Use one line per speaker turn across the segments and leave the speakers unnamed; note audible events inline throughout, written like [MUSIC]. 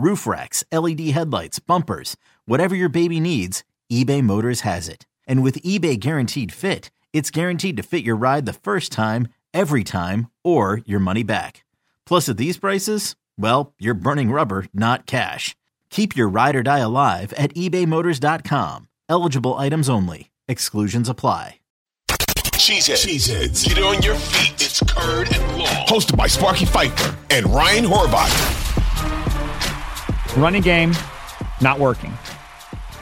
roof racks, LED headlights, bumpers, whatever your baby needs, eBay Motors has it. And with eBay Guaranteed Fit, it's guaranteed to fit your ride the first time, every time, or your money back. Plus, at these prices, well, you're burning rubber, not cash. Keep your ride or die alive at ebaymotors.com. Eligible items only. Exclusions apply.
Cheeseheads. Cheeseheads. Get on your feet. It's Curd and Long. Hosted by Sparky Fifer and Ryan Horvath.
Running game not working.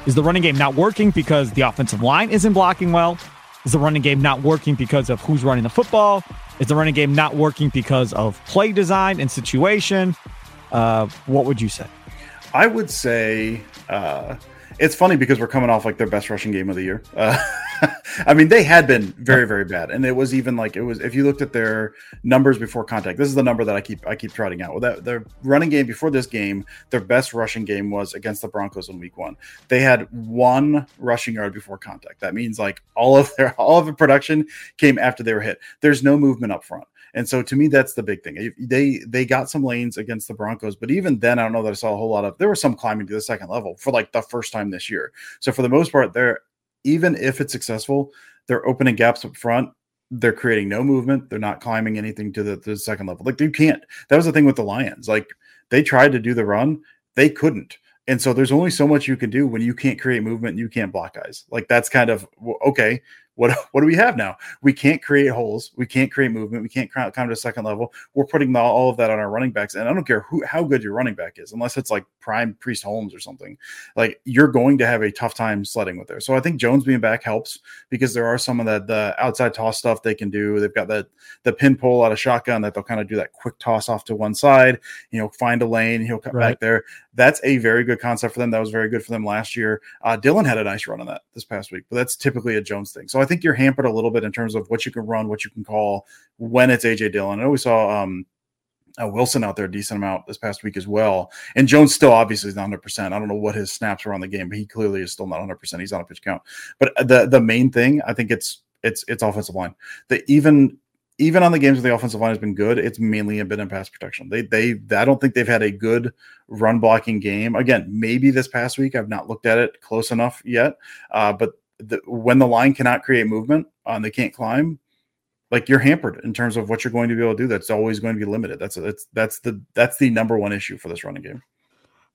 Is the running game not working because the offensive line isn't blocking well? Is the running game not working because of who's running the football? Is the running game not working because of play design and situation? Uh, what would you say?
I would say uh, it's funny because we're coming off like their best rushing game of the year. Uh, [LAUGHS] [LAUGHS] I mean, they had been very, very bad, and it was even like it was. If you looked at their numbers before contact, this is the number that I keep I keep trotting out. Well, that their running game before this game, their best rushing game was against the Broncos in Week One. They had one rushing yard before contact. That means like all of their [LAUGHS] all of the production came after they were hit. There's no movement up front. And so to me, that's the big thing. They they got some lanes against the Broncos, but even then, I don't know that I saw a whole lot of. There was some climbing to the second level for like the first time this year. So for the most part, they're even if it's successful, they're opening gaps up front. They're creating no movement. They're not climbing anything to the, to the second level. Like you can't. That was the thing with the Lions. Like they tried to do the run, they couldn't. And so there's only so much you can do when you can't create movement and you can't block guys. Like that's kind of okay what [LAUGHS] what do we have now? We can't create holes. We can't create movement. We can't come to a second level. We're putting all of that on our running backs, and I don't care who how good your running back is, unless it's like prime Priest Holmes or something. Like you're going to have a tough time sledding with there. So I think Jones being back helps because there are some of that the outside toss stuff they can do. They've got that the pin pull out of shotgun that they'll kind of do that quick toss off to one side. You know, find a lane. He'll cut right. back there. That's a very good concept for them. That was very good for them last year. Uh, Dillon had a nice run on that this past week, but that's typically a Jones thing. So I think you're hampered a little bit in terms of what you can run, what you can call when it's AJ Dillon. I know we saw um, uh, Wilson out there a decent amount this past week as well. And Jones still obviously is not 100%. I don't know what his snaps were on the game, but he clearly is still not 100%. He's on a pitch count. But the the main thing, I think it's it's it's offensive line. The even even on the games where the offensive line has been good, it's mainly been in pass protection. They they I don't think they've had a good run blocking game. Again, maybe this past week I've not looked at it close enough yet. Uh, but the, when the line cannot create movement uh, and they can't climb, like you're hampered in terms of what you're going to be able to do. That's always going to be limited. That's that's that's the that's the number one issue for this running game.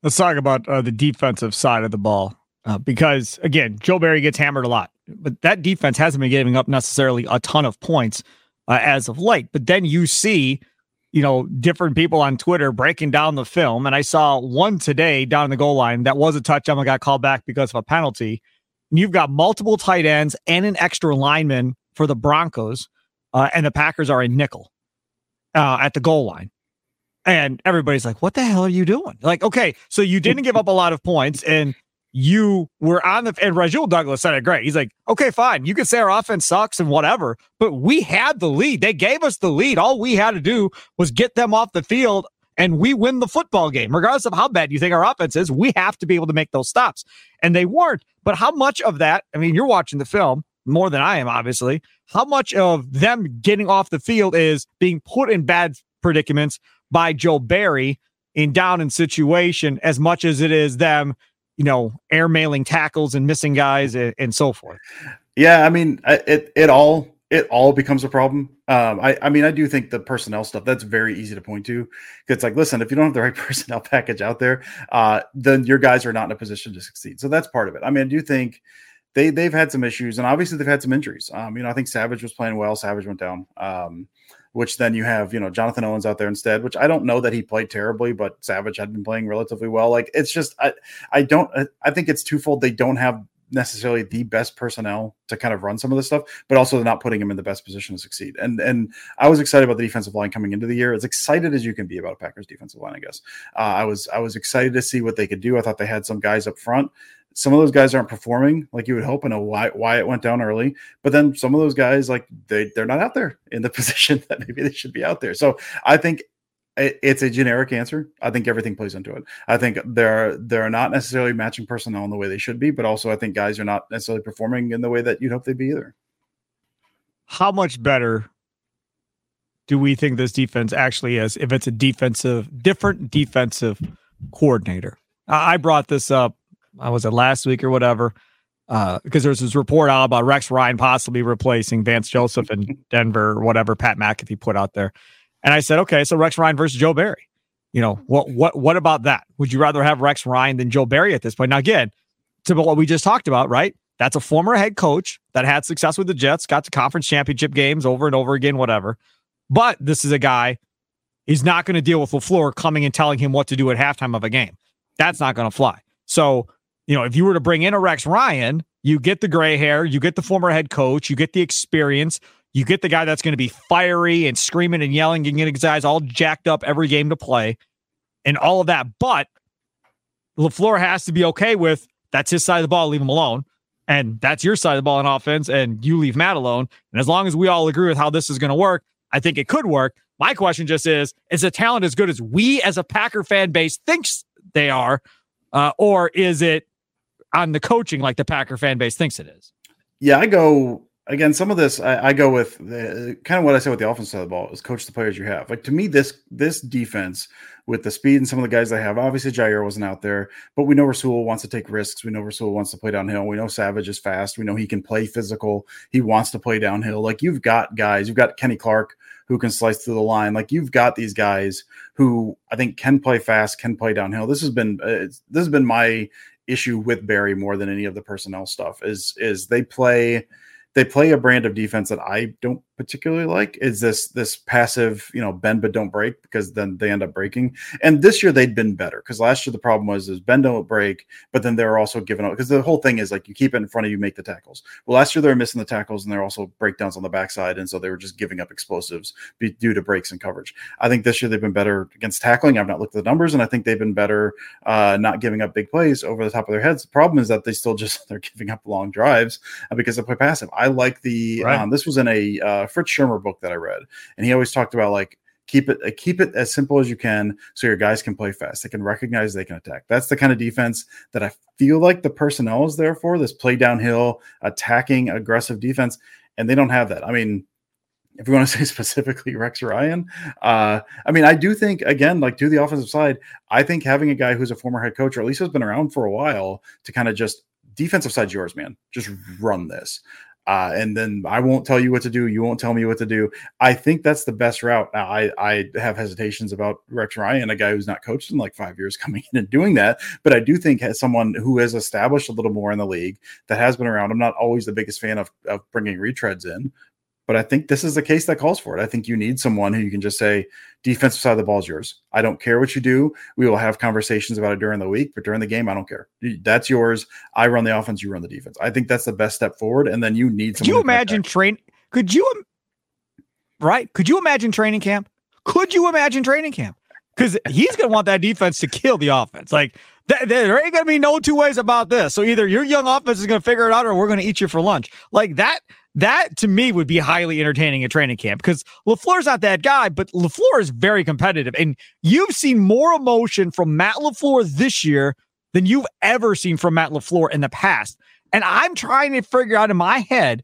Let's talk about uh, the defensive side of the ball uh, because again, Joe Barry gets hammered a lot, but that defense hasn't been giving up necessarily a ton of points uh, as of late. But then you see, you know, different people on Twitter breaking down the film, and I saw one today down the goal line that was a touchdown that got called back because of a penalty you've got multiple tight ends and an extra lineman for the Broncos, uh, and the Packers are a nickel uh, at the goal line. And everybody's like, what the hell are you doing? Like, okay, so you didn't give up a lot of points and you were on the, and Rasul Douglas said it great. He's like, okay, fine. You can say our offense sucks and whatever, but we had the lead. They gave us the lead. All we had to do was get them off the field and we win the football game. Regardless of how bad you think our offense is, we have to be able to make those stops. And they weren't. But how much of that, I mean, you're watching the film, more than I am, obviously. How much of them getting off the field is being put in bad predicaments by Joe Barry in down in situation as much as it is them, you know, air mailing tackles and missing guys and, and so forth.
Yeah, I mean, it it all it all becomes a problem. Um, I, I mean, I do think the personnel stuff that's very easy to point to. It's like, listen, if you don't have the right [LAUGHS] personnel package out there, uh, then your guys are not in a position to succeed. So that's part of it. I mean, I do think they they've had some issues, and obviously they've had some injuries. Um, you know, I think Savage was playing well. Savage went down. Um, which then you have, you know, Jonathan Owens out there instead, which I don't know that he played terribly, but Savage had been playing relatively well. Like it's just I I don't I think it's twofold. They don't have necessarily the best personnel to kind of run some of this stuff, but also they're not putting him in the best position to succeed. And and I was excited about the defensive line coming into the year. As excited as you can be about a Packers defensive line, I guess. Uh, I was I was excited to see what they could do. I thought they had some guys up front. Some of those guys aren't performing like you would hope. and why why it went down early, but then some of those guys like they they're not out there in the [LAUGHS] position that maybe they should be out there. So I think it's a generic answer. I think everything plays into it. I think they're they're not necessarily matching personnel in the way they should be, but also I think guys are not necessarily performing in the way that you'd hope they'd be either.
How much better do we think this defense actually is if it's a defensive different defensive coordinator? I brought this up. I was it last week or whatever uh, because there's this report out about Rex Ryan possibly replacing Vance Joseph in [LAUGHS] Denver or whatever Pat McAfee put out there. And I said, okay, so Rex Ryan versus Joe Barry. You know, what what what about that? Would you rather have Rex Ryan than Joe Barry at this point? Now, again, to what we just talked about, right? That's a former head coach that had success with the Jets, got to conference championship games over and over again, whatever. But this is a guy, he's not going to deal with LaFleur coming and telling him what to do at halftime of a game. That's not going to fly. So, you know, if you were to bring in a Rex Ryan, you get the gray hair, you get the former head coach, you get the experience, you get the guy that's going to be fiery and screaming and yelling and getting his guys all jacked up every game to play and all of that. But LaFleur has to be okay with that's his side of the ball, leave him alone. And that's your side of the ball in offense, and you leave Matt alone. And as long as we all agree with how this is going to work, I think it could work. My question just is is the talent as good as we as a Packer fan base thinks they are? Uh, or is it on the coaching like the Packer fan base thinks it is?
Yeah, I go again, some of this I, I go with the, kind of what I said with the offense side of the ball is coach the players you have. Like to me, this this defense with the speed and some of the guys they have. Obviously, Jaire wasn't out there, but we know Rasul wants to take risks. We know Rasul wants to play downhill. We know Savage is fast. We know he can play physical. He wants to play downhill. Like you've got guys. You've got Kenny Clark who can slice through the line. Like you've got these guys who I think can play fast, can play downhill. This has been uh, this has been my issue with Barry more than any of the personnel stuff. Is is they play they play a brand of defense that I don't particularly like is this this passive, you know, bend but don't break because then they end up breaking. And this year they'd been better because last year the problem was is bend don't break, but then they're also giving up because the whole thing is like you keep it in front of you, make the tackles. Well, last year they were missing the tackles and they're also breakdowns on the backside, and so they were just giving up explosives due to breaks and coverage. I think this year they've been better against tackling. I've not looked at the numbers, and I think they've been better uh, not giving up big plays over the top of their heads. The problem is that they still just [LAUGHS] they're giving up long drives uh, because they play passive. I like the right. um, this was in a uh, Fritz Shurmur book that I read, and he always talked about like keep it uh, keep it as simple as you can so your guys can play fast. They can recognize they can attack. That's the kind of defense that i feel like the personnel is there for this play downhill attacking aggressive defense and they don't have that. I mean if you want to say specifically rex ryan uh, i mean i do think again like to the offensive side i think having a guy who's a former head coach or at least has been around for a while to kind of just defensive side's yours man. Just run this uh, and then I won't tell you what to do. You won't tell me what to do. I think that's the best route. Now, I, I have hesitations about Rex Ryan, a guy who's not coached in like five years, [LAUGHS] coming in and doing that. But I do think as someone who has established a little more in the league that has been around, I'm not always the biggest fan of, of bringing retreads in, but I think this is the case that calls for it. I think you need someone who you can just say, defensive side of the ball is yours. I don't care what you do. We will have conversations about it during the week, but during the game, I don't care. That's yours. I run the offense, you run the defense. I think that's the best step forward. And then you need someone.
Could you imagine train? Could you, right? Could you imagine training camp? Could you imagine training camp? Because he's going to want that defense to kill the offense. Like, th- there ain't going to be no two ways about this. So either your young offense is going to figure it out or we're going to eat you for lunch. Like that that to me would be highly entertaining at training camp because LaFleur's not that guy, but LaFleur is very competitive. And you've seen more emotion from Matt LaFleur this year than you've ever seen from Matt LaFleur in the past. And I'm trying to figure out in my head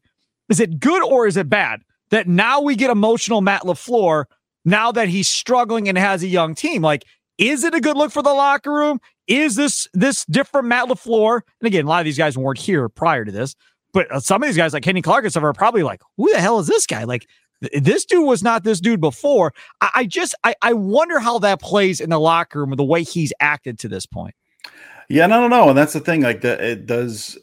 Is it good or is it bad that now we get emotional Matt LaFleur now that he's struggling and has a young team? Like, is it a good look for the locker room? Is this this different Matt LaFleur? And again, a lot of these guys weren't here prior to this, but uh, some of these guys like Kenny Clark and stuff are probably like, who the hell is this guy? Like, this dude was not this dude before. I, I just I, I wonder how that plays in the locker room with the way he's acted to this point.
Yeah, no, no, no, and that's the thing. Like, the, it does.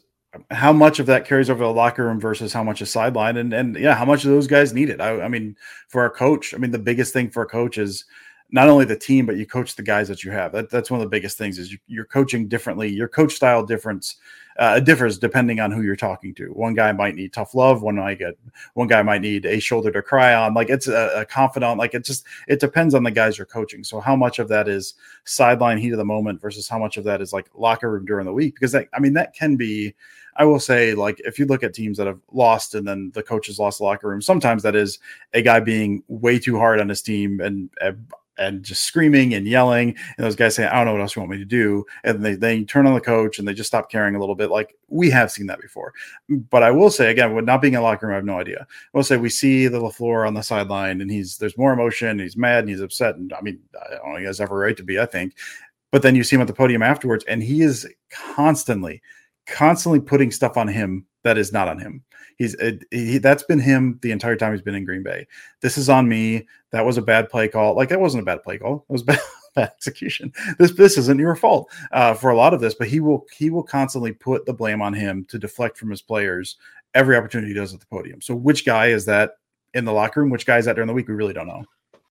How much of that carries over the locker room versus how much is sideline, and and yeah, how much of those guys need it? I, I mean, for a coach, I mean, the biggest thing for a coach is not only the team, but you coach the guys that you have. That, that's one of the biggest things is you, are coaching differently. Your coach style difference uh, differs depending on who you're talking to. One guy might need tough love. One might get one guy might need a shoulder to cry on. Like it's a, a confidant. Like it just it depends on the guys you're coaching. So how much of that is sideline heat of the moment versus how much of that is like locker room during the week? Because that I mean that can be. I will say, like, if you look at teams that have lost and then the coaches lost the locker room, sometimes that is a guy being way too hard on his team and, and just screaming and yelling. And those guys saying, I don't know what else you want me to do. And they, they turn on the coach and they just stop caring a little bit. Like we have seen that before. But I will say, again, with not being in locker room, I have no idea. I will say we see the LaFleur on the sideline and he's there's more emotion. He's mad and he's upset. And I mean, I don't know, he has every right to be, I think. But then you see him at the podium afterwards and he is constantly, constantly putting stuff on him that is not on him. He's he, that's been him the entire time he's been in Green Bay. This is on me. That was a bad play call. Like that wasn't a bad play call. It was [LAUGHS] bad, bad execution. This this isn't your fault uh, for a lot of this, but he will he will constantly put the blame on him to deflect from his players every opportunity he does at the podium. So which guy is that in the locker room? Which guy is that during the week? We really don't know.